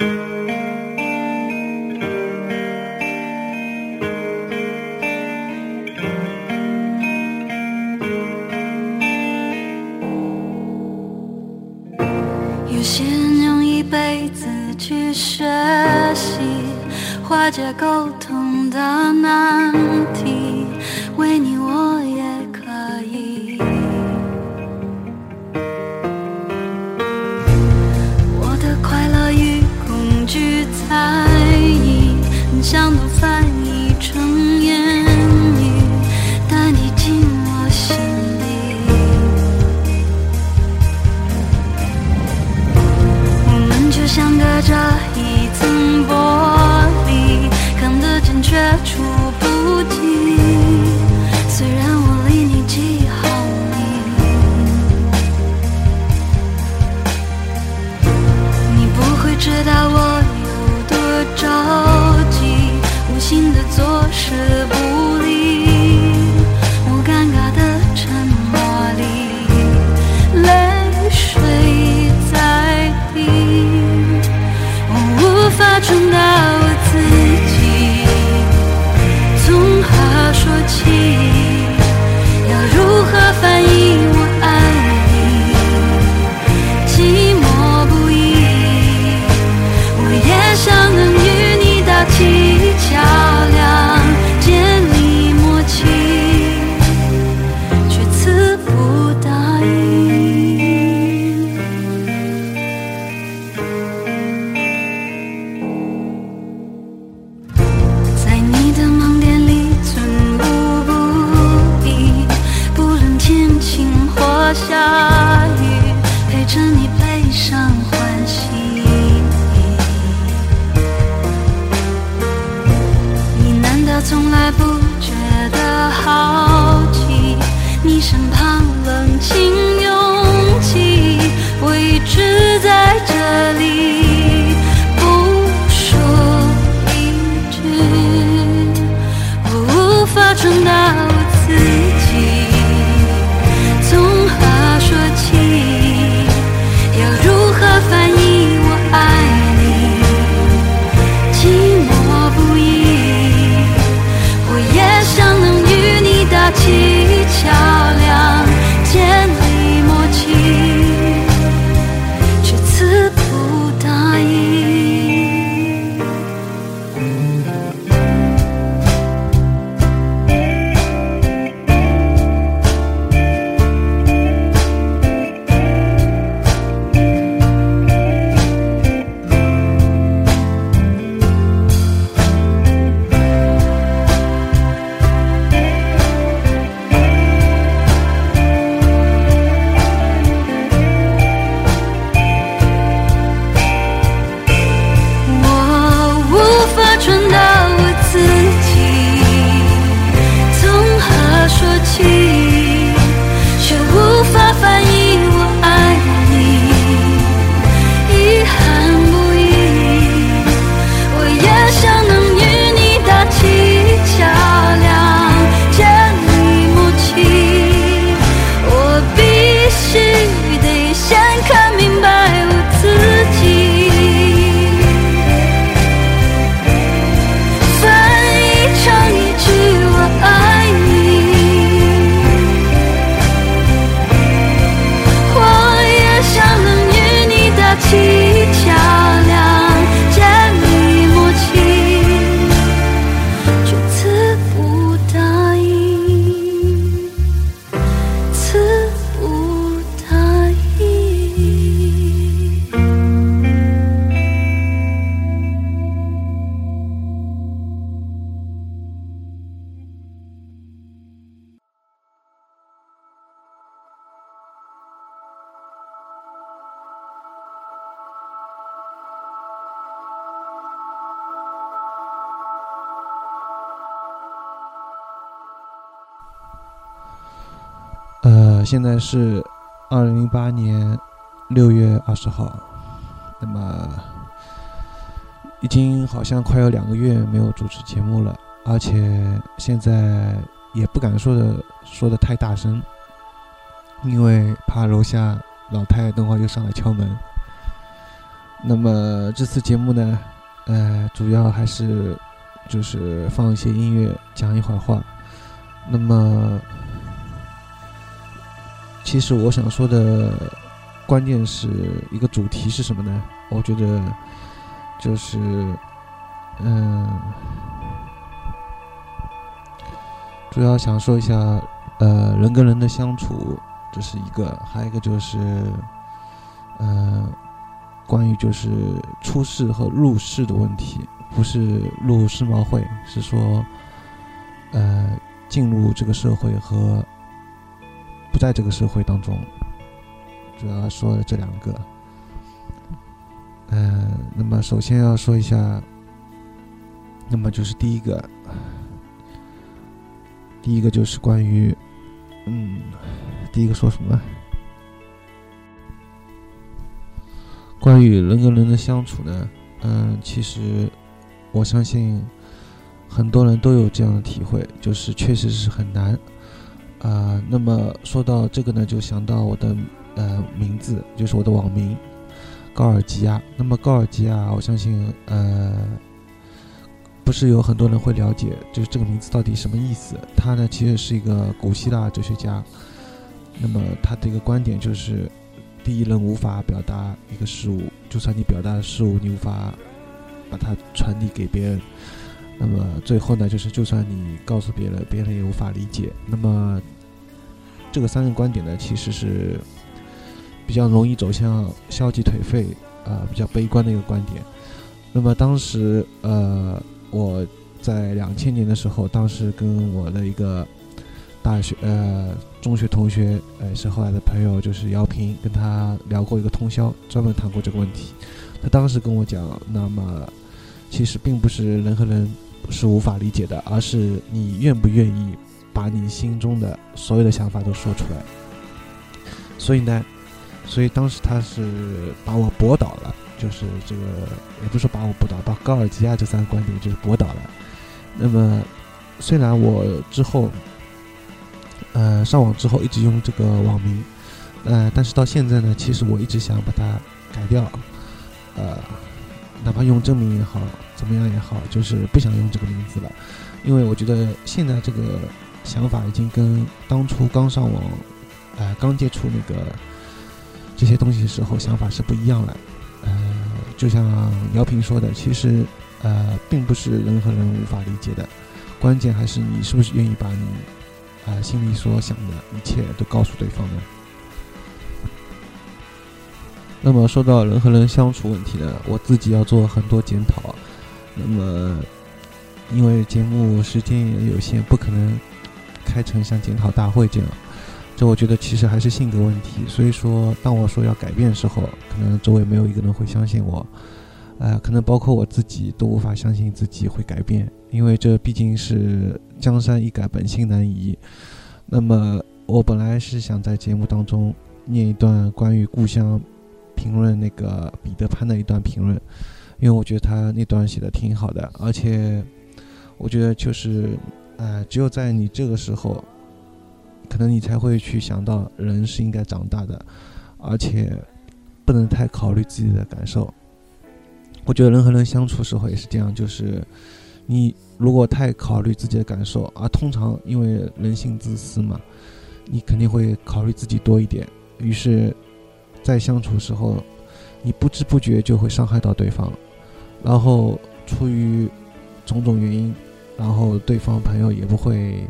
有些人用一辈子去学习，化解沟。现在是二零零八年六月二十号，那么已经好像快要两个月没有主持节目了，而且现在也不敢说的说的太大声，因为怕楼下老太太等会儿又上来敲门。那么这次节目呢，呃，主要还是就是放一些音乐，讲一会儿话，那么。其实我想说的关键是一个主题是什么呢？我觉得就是，嗯，主要想说一下，呃，人跟人的相处，这是一个；还有一个就是，呃。关于就是出世和入世的问题，不是入世贸会，是说，呃，进入这个社会和在这个社会当中，主要说的这两个。嗯，那么首先要说一下，那么就是第一个，第一个就是关于，嗯，第一个说什么？关于人跟人的相处呢，嗯，其实我相信很多人都有这样的体会，就是确实是很难啊。那么说到这个呢，就想到我的呃名字，就是我的网名高尔基亚。那么高尔基亚，我相信呃不是有很多人会了解，就是这个名字到底什么意思？他呢其实是一个古希腊哲学家。那么他的一个观点就是。第一人无法表达一个事物，就算你表达的事物，你无法把它传递给别人。那么最后呢，就是就算你告诉别人，别人也无法理解。那么这个三个观点呢，其实是比较容易走向消极颓废啊，比较悲观的一个观点。那么当时呃，我在两千年的时候，当时跟我的一个。大学呃，中学同学，呃，是后来的朋友，就是姚平，跟他聊过一个通宵，专门谈过这个问题。他当时跟我讲，那么其实并不是人和人是无法理解的，而是你愿不愿意把你心中的所有的想法都说出来。所以呢，所以当时他是把我驳倒了，就是这个也不是说把我驳倒，把高尔基亚这三个观点就是驳倒了。那么虽然我之后。呃，上网之后一直用这个网名，呃，但是到现在呢，其实我一直想把它改掉，呃，哪怕用真名也好，怎么样也好，就是不想用这个名字了，因为我觉得现在这个想法已经跟当初刚上网，呃，刚接触那个这些东西时候想法是不一样了，呃，就像姚平说的，其实呃，并不是人和人无法理解的，关键还是你是不是愿意把你。啊，心里所想的一切都告诉对方呢。那么说到人和人相处问题呢，我自己要做很多检讨。那么，因为节目时间也有限，不可能开成像检讨大会这样。这我觉得其实还是性格问题。所以说，当我说要改变的时候，可能周围没有一个人会相信我。呃，可能包括我自己都无法相信自己会改变，因为这毕竟是江山易改，本性难移。那么，我本来是想在节目当中念一段关于故乡评论那个彼得潘的一段评论，因为我觉得他那段写的挺好的，而且我觉得就是，呃，只有在你这个时候，可能你才会去想到人是应该长大的，而且不能太考虑自己的感受。我觉得人和人相处时候也是这样，就是你如果太考虑自己的感受，而通常因为人性自私嘛，你肯定会考虑自己多一点。于是，在相处时候，你不知不觉就会伤害到对方，然后出于种种原因，然后对方朋友也不会，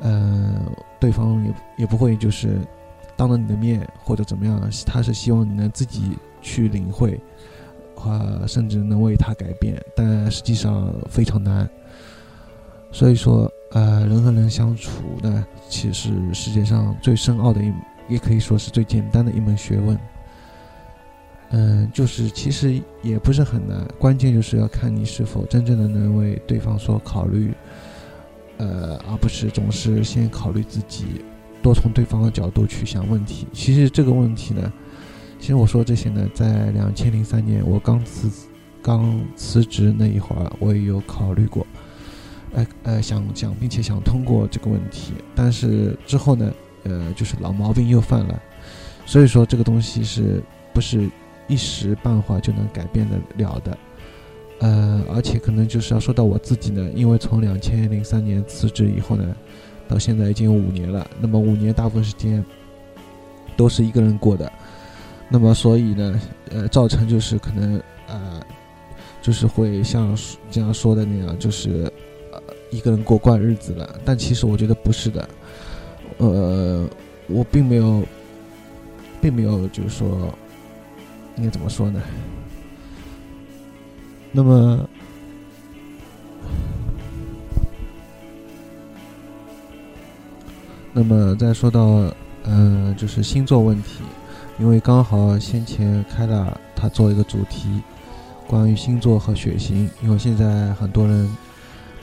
嗯，对方也也不会就是当着你的面或者怎么样，他是希望你能自己去领会。话甚至能为他改变，但实际上非常难。所以说，呃，人和人相处呢，其实世界上最深奥的一，也可以说是最简单的一门学问。嗯，就是其实也不是很难，关键就是要看你是否真正的能为对方所考虑，呃，而不是总是先考虑自己，多从对方的角度去想问题。其实这个问题呢。其实我说这些呢，在两千零三年我刚辞刚辞职那一会儿，我也有考虑过，呃呃，想想并且想通过这个问题，但是之后呢，呃，就是老毛病又犯了，所以说这个东西是不是一时半会就能改变得了的。呃，而且可能就是要说到我自己呢，因为从两千零三年辞职以后呢，到现在已经有五年了。那么五年大部分时间都是一个人过的，那么所以呢，呃，造成就是可能呃，就是会像这样说的那样，就是呃一个人过惯日子了。但其实我觉得不是的，呃，我并没有，并没有就是说，应该怎么说呢？那么，那么再说到，嗯，就是星座问题，因为刚好先前开了他做一个主题，关于星座和血型，因为现在很多人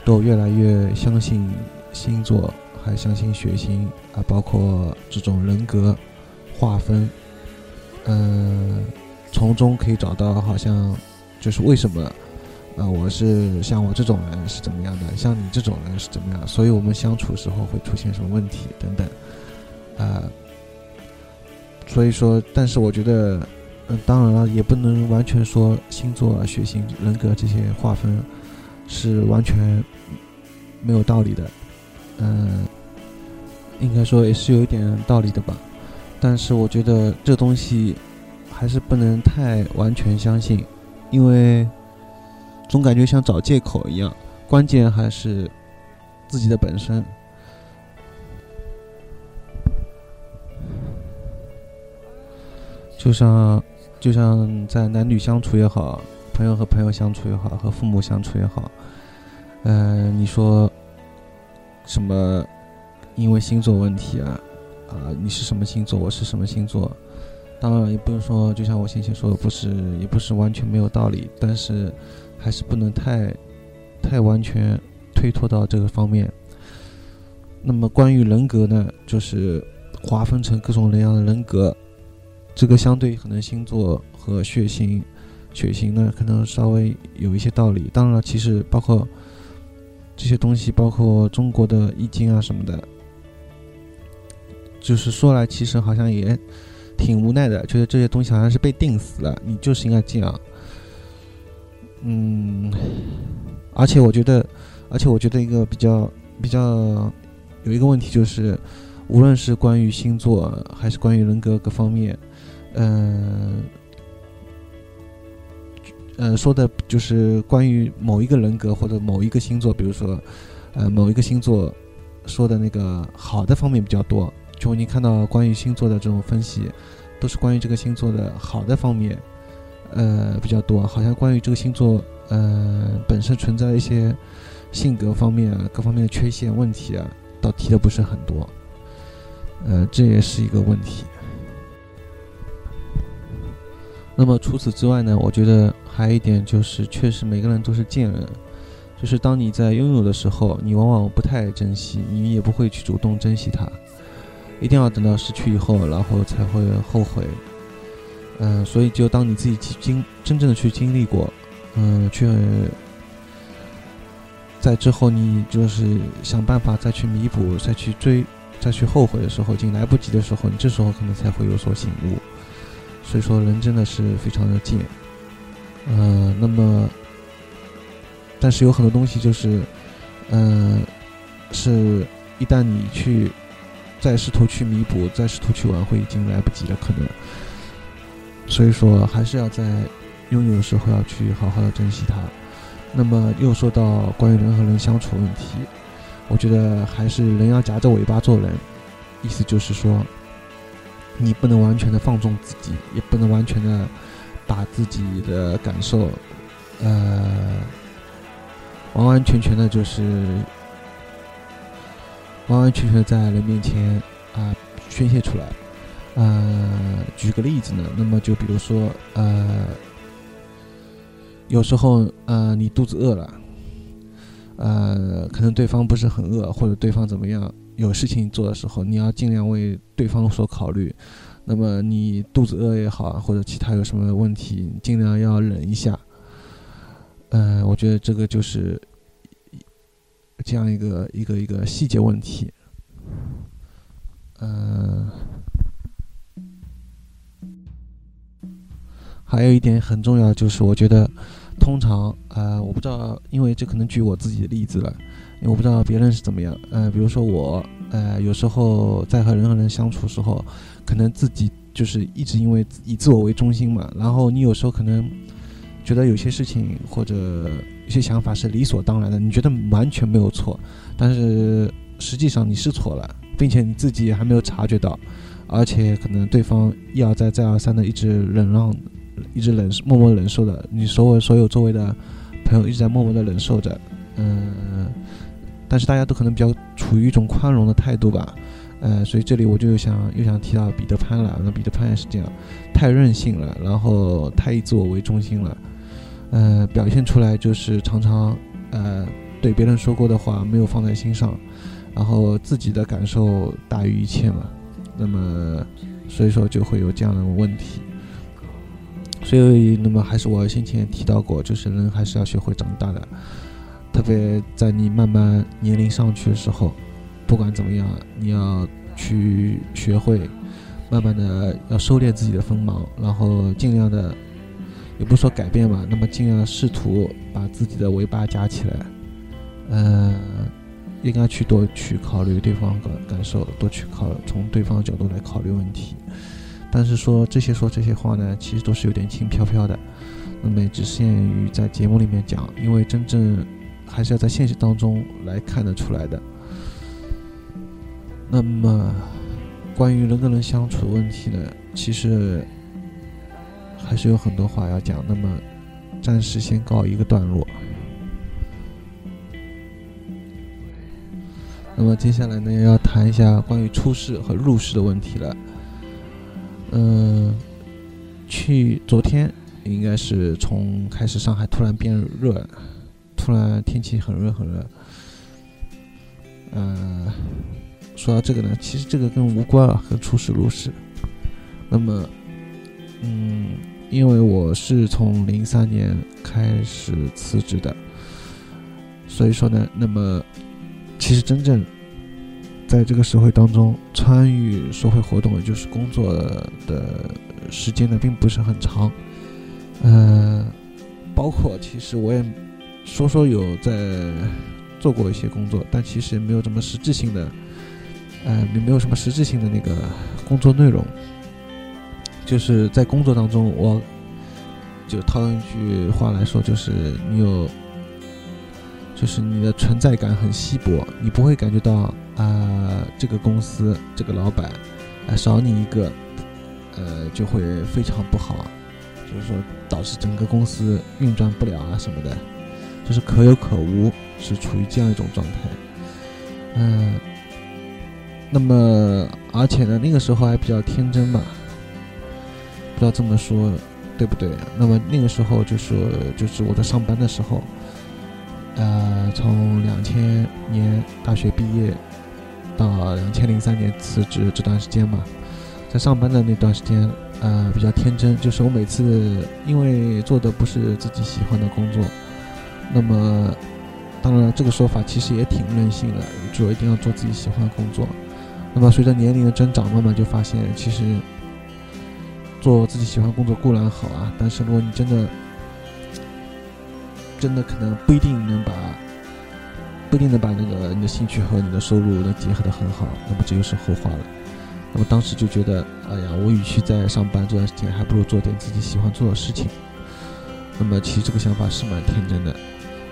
都越来越相信星座，还相信血型啊，包括这种人格划分，嗯，从中可以找到好像。就是为什么，啊，我是像我这种人是怎么样的，像你这种人是怎么样，所以我们相处时候会出现什么问题等等，啊，所以说，但是我觉得，嗯，当然了，也不能完全说星座、血型、人格这些划分是完全没有道理的，嗯，应该说也是有一点道理的吧，但是我觉得这东西还是不能太完全相信。因为总感觉像找借口一样，关键还是自己的本身。就像就像在男女相处也好，朋友和朋友相处也好，和父母相处也好，嗯，你说什么？因为星座问题啊，啊，你是什么星座？我是什么星座？当然，也不是说，就像我先前说的，不是，也不是完全没有道理，但是还是不能太，太完全推脱到这个方面。那么关于人格呢，就是划分成各种各样的人格，这个相对可能星座和血型，血型呢可能稍微有一些道理。当然了，其实包括这些东西，包括中国的易经啊什么的，就是说来，其实好像也。挺无奈的，觉得这些东西好像是被定死了，你就是应该这样。嗯，而且我觉得，而且我觉得一个比较比较有一个问题就是，无论是关于星座还是关于人格各方面，嗯，呃说的就是关于某一个人格或者某一个星座，比如说，呃，某一个星座说的那个好的方面比较多。就你看到关于星座的这种分析，都是关于这个星座的好的方面，呃比较多。好像关于这个星座，呃本身存在一些性格方面啊各方面的缺陷问题啊，倒提的不是很多。呃，这也是一个问题。那么除此之外呢，我觉得还有一点就是，确实每个人都是贱人，就是当你在拥有的时候，你往往不太珍惜，你也不会去主动珍惜它。一定要等到失去以后，然后才会后悔。嗯，所以就当你自己经真正的去经历过，嗯，去在之后你就是想办法再去弥补、再去追、再去后悔的时候，已经来不及的时候，你这时候可能才会有所醒悟。所以说，人真的是非常的贱。嗯，那么，但是有很多东西就是，嗯，是一旦你去。再试图去弥补，再试图去挽回，已经来不及了，可能。所以说，还是要在拥有的时候要去好好的珍惜它。那么，又说到关于人和人相处问题，我觉得还是人要夹着尾巴做人，意思就是说，你不能完全的放纵自己，也不能完全的把自己的感受，呃，完完全全的就是。完完全全在人面前啊宣泄出来，呃，举个例子呢，那么就比如说，呃，有时候呃你肚子饿了，呃，可能对方不是很饿，或者对方怎么样，有事情做的时候，你要尽量为对方所考虑。那么你肚子饿也好啊，或者其他有什么问题，尽量要忍一下。嗯，我觉得这个就是。这样一个一个一个细节问题，嗯，还有一点很重要，就是我觉得，通常，呃，我不知道，因为这可能举我自己的例子了，因为我不知道别人是怎么样，呃，比如说我，呃，有时候在和人和人相处时候，可能自己就是一直因为以自我为中心嘛，然后你有时候可能觉得有些事情或者有些想法是理所当然的，你觉得完全没有错，但是实际上你是错了，并且你自己还没有察觉到，而且可能对方一而再再而三的一直忍让。一直忍默默忍受的，你所有所有周围的朋友一直在默默的忍受着，嗯，但是大家都可能比较处于一种宽容的态度吧，呃，所以这里我就想又想提到彼得潘了，那彼得潘也是这样，太任性了，然后太以自我为中心了，呃，表现出来就是常常呃对别人说过的话没有放在心上，然后自己的感受大于一切嘛，那么所以说就会有这样的问题。所以，那么还是我先前提到过，就是人还是要学会长大的，特别在你慢慢年龄上去的时候，不管怎么样，你要去学会，慢慢的要收敛自己的锋芒，然后尽量的，也不说改变吧，那么尽量试图把自己的尾巴夹起来，呃，应该去多去考虑对方的感受，多去考从对方的角度来考虑问题。但是说这些说这些话呢，其实都是有点轻飘飘的，那么也只限于在节目里面讲，因为真正还是要在现实当中来看得出来的。那么关于人跟人相处的问题呢，其实还是有很多话要讲。那么暂时先告一个段落。那么接下来呢，要谈一下关于出世和入世的问题了。嗯，去昨天应该是从开始上海突然变热，突然天气很热很热。嗯，说到这个呢，其实这个跟无关啊，和出事入世。那么，嗯，因为我是从零三年开始辞职的，所以说呢，那么其实真正。在这个社会当中参与社会活动，也就是工作的时间呢，并不是很长。嗯，包括其实我也说说有在做过一些工作，但其实没有什么实质性的，呃，没有什么实质性的那个工作内容。就是在工作当中，我就套用一句话来说，就是你有，就是你的存在感很稀薄，你不会感觉到。啊，这个公司这个老板，啊少你一个，呃就会非常不好，就是说导致整个公司运转不了啊什么的，就是可有可无，是处于这样一种状态。嗯，那么而且呢，那个时候还比较天真嘛，不知道这么说对不对？那么那个时候就是就是我在上班的时候，呃，从两千年大学毕业。到两千零三年辞职这段时间嘛，在上班的那段时间，呃，比较天真，就是我每次因为做的不是自己喜欢的工作，那么，当然这个说法其实也挺任性的，就一定要做自己喜欢的工作。那么随着年龄的增长，慢慢就发现，其实做自己喜欢工作固然好啊，但是如果你真的，真的可能不一定能把。不一定能把那个你的兴趣和你的收入能结合的很好，那么这就是后话了。那么当时就觉得，哎呀，我与其在上班这段时间，还不如做点自己喜欢做的事情。那么其实这个想法是蛮天真的，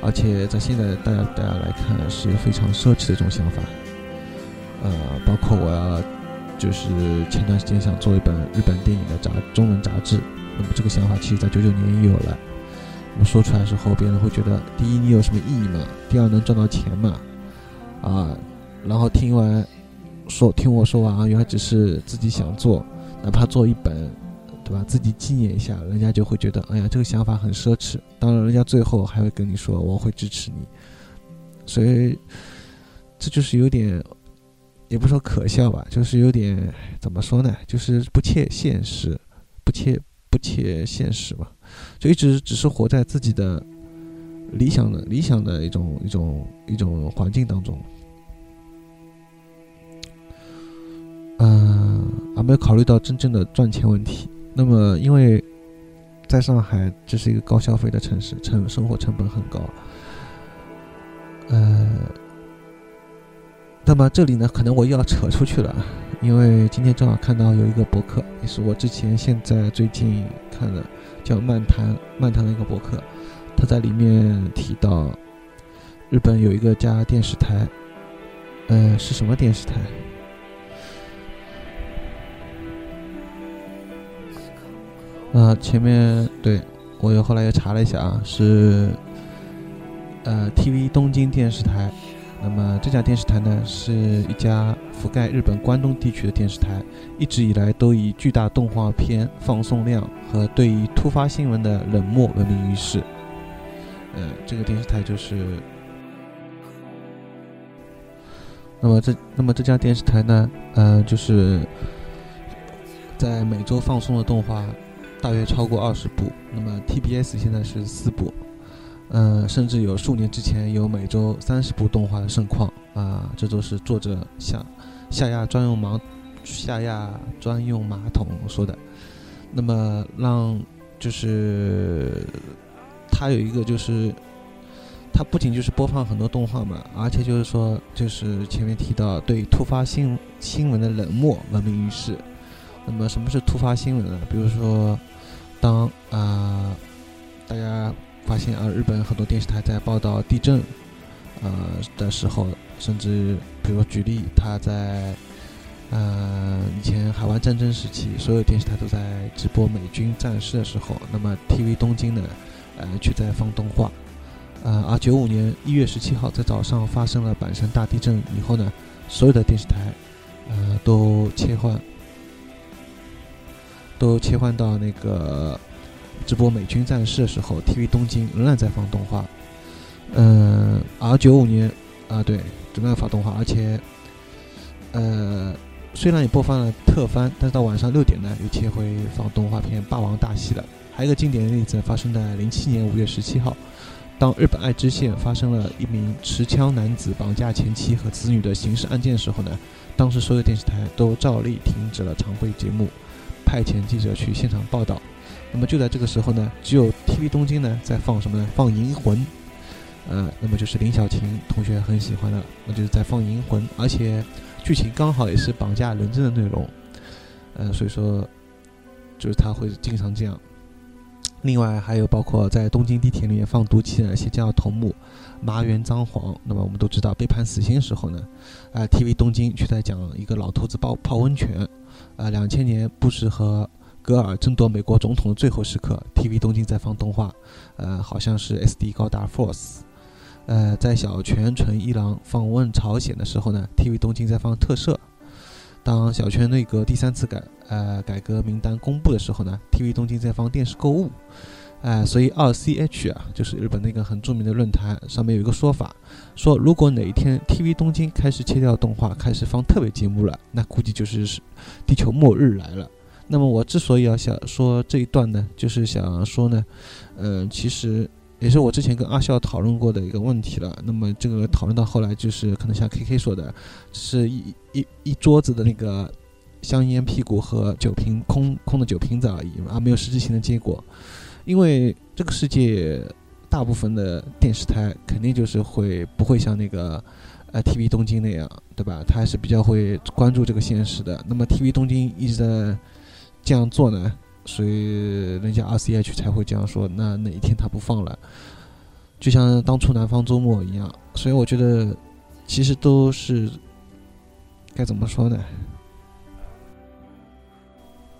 而且在现在大家大家来看是非常奢侈的一种想法。呃，包括我要就是前段时间想做一本日本电影的杂中文杂志，那么这个想法其实在九九年也有了。我说出来之后，别人会觉得：第一，你有什么意义嘛？第二，能赚到钱嘛？啊，然后听完，说听我说完啊，原来只是自己想做，哪怕做一本，对吧？自己纪念一下，人家就会觉得：哎呀，这个想法很奢侈。当然，人家最后还会跟你说：我会支持你。所以，这就是有点，也不说可笑吧，就是有点怎么说呢？就是不切现实，不切不切现实吧。就一直只是活在自己的理想的理想的一种一种一种环境当中，嗯，而没有考虑到真正的赚钱问题。那么，因为在上海这是一个高消费的城市，成生活成本很高。呃，那么这里呢，可能我又要扯出去了，因为今天正好看到有一个博客，也是我之前现在最近看的，叫漫谈漫谈的一个博客，他在里面提到，日本有一个家电视台，呃，是什么电视台？啊，前面对我又后来又查了一下啊，是呃 TV 东京电视台。那么这家电视台呢，是一家覆盖日本关东地区的电视台，一直以来都以巨大动画片放送量和对于突发新闻的冷漠闻名于世。呃，这个电视台就是，那么这那么这家电视台呢，呃，就是在每周放送的动画。大约超过二十部，那么 TBS 现在是四部，嗯，甚至有数年之前有每周三十部动画的盛况啊，这都是作者下下亚专用马下亚专用马桶说的。那么让就是它有一个就是，它不仅就是播放很多动画嘛，而且就是说就是前面提到对突发新新闻的冷漠闻名于世。那么什么是突发新闻呢？比如说，当啊大家发现啊日本很多电视台在报道地震呃的时候，甚至比如举例，他在呃以前海湾战争时期，所有电视台都在直播美军战事的时候，那么 TV 东京呢呃却在放动画。呃，而九五年一月十七号在早上发生了阪神大地震以后呢，所有的电视台呃都切换。都切换到那个直播美军战士的时候，TV 东京仍然在放动画。嗯，而九五年啊，对，仍然放动画，而且呃，虽然也播放了特番，但是到晚上六点呢，又切回放动画片《霸王大戏》了。还有一个经典的例子，发生在零七年五月十七号，当日本爱知县发生了一名持枪男子绑架前妻和子女的刑事案件的时候呢，当时所有电视台都照例停止了常规节目。派遣记者去现场报道，那么就在这个时候呢，只有 TV 东京呢在放什么呢？放《银魂》，呃，那么就是林小晴同学很喜欢的，那就是在放《银魂》，而且剧情刚好也是绑架人质的内容，呃，所以说就是他会经常这样。另外还有包括在东京地铁里面放毒气的邪教头目麻原彰晃，那么我们都知道被判死刑的时候呢，啊，TV 东京却在讲一个老头子泡泡温泉。呃，两千年布什和戈尔争夺美国总统的最后时刻，TV 东京在放动画，呃，好像是 SD 高达 Force。呃，在小泉纯一郎访问朝鲜的时候呢，TV 东京在放特摄。当小泉内阁第三次改呃改革名单公布的时候呢，TV 东京在放电视购物。哎，所以二 CH 啊，就是日本那个很著名的论坛上面有一个说法，说如果哪一天 TV 东京开始切掉动画，开始放特别节目了，那估计就是地球末日来了。那么我之所以要想说这一段呢，就是想说呢，嗯，其实也是我之前跟阿笑讨论过的一个问题了。那么这个讨论到后来，就是可能像 KK 说的，是一一一桌子的那个香烟屁股和酒瓶空空的酒瓶子而已，而没有实质性的结果。因为这个世界大部分的电视台肯定就是会不会像那个呃 TV 东京那样，对吧？他还是比较会关注这个现实的。那么 TV 东京一直在这样做呢，所以人家 RCH 才会这样说。那哪一天他不放了，就像当初南方周末一样。所以我觉得其实都是该怎么说呢？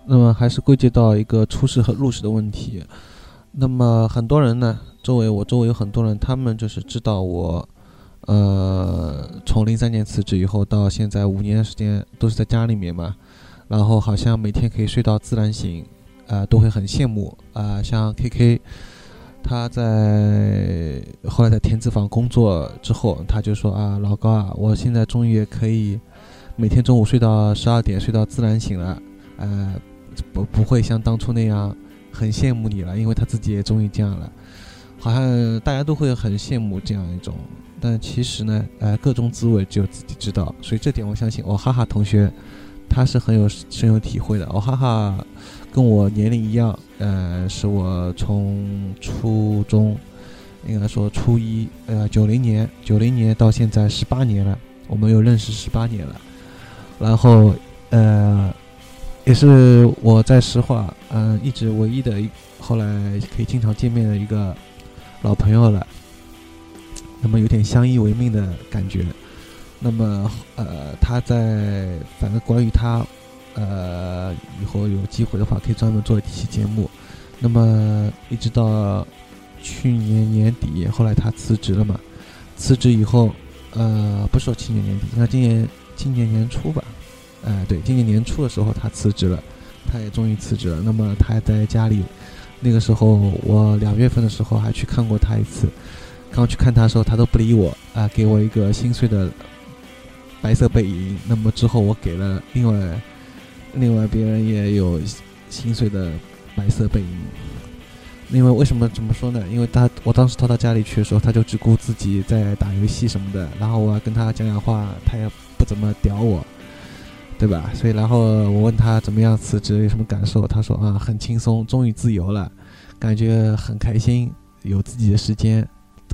那么还是归结到一个出世和入世的问题。那么很多人呢，周围我周围有很多人，他们就是知道我，呃，从零三年辞职以后到现在五年的时间都是在家里面嘛，然后好像每天可以睡到自然醒，啊，都会很羡慕啊。像 K K，他在后来在田子坊工作之后，他就说啊，老高啊，我现在终于也可以每天中午睡到十二点，睡到自然醒了，呃，不不会像当初那样。很羡慕你了，因为他自己也终于这样了，好像大家都会很羡慕这样一种，但其实呢，呃，各种滋味只有自己知道，所以这点我相信，我哈哈同学他是很有深有体会的。我哈哈跟我年龄一样，呃，是我从初中，应该说初一，呃，九零年，九零年到现在十八年了，我们又认识十八年了。然后，呃，也是我在石化，嗯，一直唯一的，后来可以经常见面的一个老朋友了。那么有点相依为命的感觉。那么，呃，他在，反正关于他。呃，以后有机会的话，可以专门做一期节目。那么一直到去年年底，后来他辞职了嘛？辞职以后，呃，不说去年年底，应该今年今年年初吧？哎，对，今年年初的时候他辞职了，他也终于辞职了。那么他还在家里。那个时候我两月份的时候还去看过他一次，刚去看他的时候，他都不理我啊，给我一个心碎的白色背影。那么之后我给了另外。另外，别人也有心碎的白色背影。因为为什么这么说呢？因为他我当时到他家里去的时候，他就只顾自己在打游戏什么的，然后我要跟他讲讲话，他也不怎么屌我，对吧？所以，然后我问他怎么样辞职，有什么感受？他说啊，很轻松，终于自由了，感觉很开心，有自己的时间，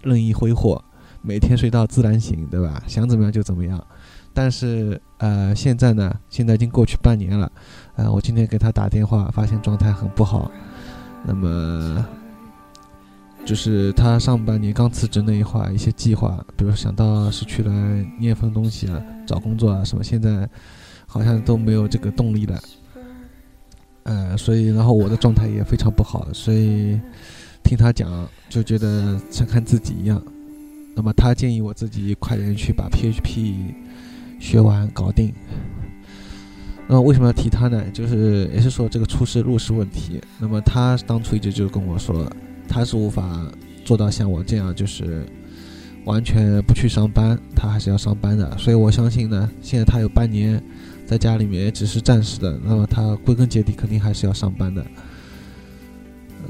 任意挥霍，每天睡到自然醒，对吧？想怎么样就怎么样。但是，呃，现在呢，现在已经过去半年了，呃，我今天给他打电话，发现状态很不好。那么，就是他上半年刚辞职那一会儿，一些计划，比如想到是去来念份东西啊，找工作啊什么，现在好像都没有这个动力了。呃，所以，然后我的状态也非常不好，所以听他讲，就觉得像看自己一样。那么，他建议我自己快点去把 PHP。学完搞定，那么为什么要提他呢？就是也是说这个出师入室问题。那么他当初一直就跟我说，他是无法做到像我这样，就是完全不去上班，他还是要上班的。所以我相信呢，现在他有半年在家里面，也只是暂时的。那么他归根结底肯定还是要上班的。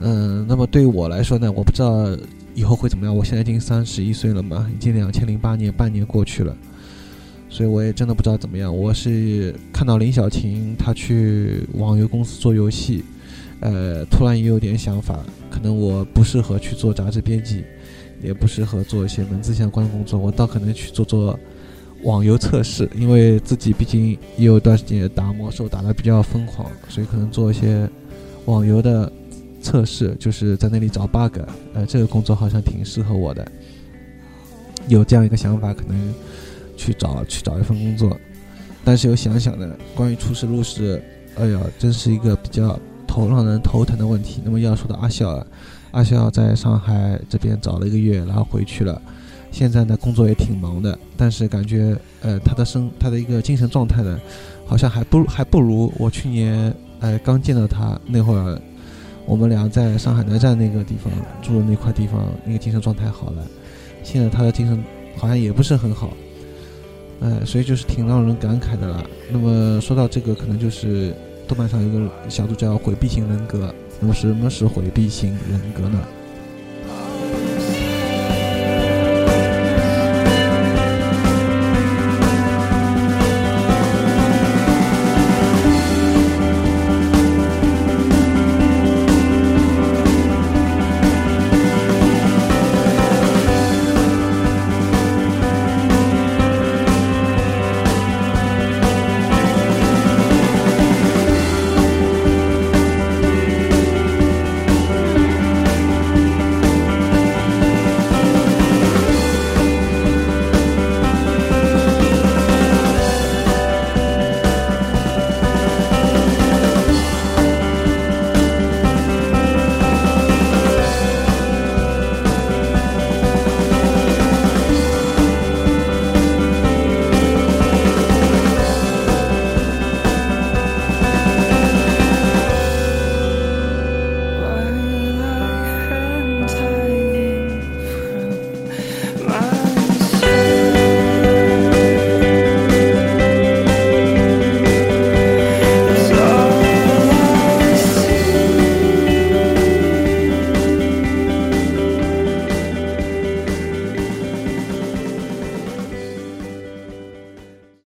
嗯，那么对于我来说呢，我不知道以后会怎么样。我现在已经三十一岁了嘛，已经两千零八年半年过去了。所以我也真的不知道怎么样。我是看到林小晴她去网游公司做游戏，呃，突然也有点想法，可能我不适合去做杂志编辑，也不适合做一些文字相关的工作，我倒可能去做做网游测试，因为自己毕竟也有一段时间打魔兽打得比较疯狂，所以可能做一些网游的测试，就是在那里找 bug，呃，这个工作好像挺适合我的，有这样一个想法，可能。去找去找一份工作，但是又想想呢，关于出师入室，哎呀，真是一个比较头让人头疼的问题。那么要说到阿笑啊，阿笑在上海这边找了一个月，然后回去了，现在呢工作也挺忙的，但是感觉呃他的生他的一个精神状态呢，好像还不还不如我去年呃刚见到他那会儿，我们俩在上海南站那个地方住的那块地方，那个精神状态好了。现在他的精神好像也不是很好。哎，所以就是挺让人感慨的了。那么说到这个，可能就是豆瓣上有个小组叫“回避型人格”。那么什么是回避型人格呢？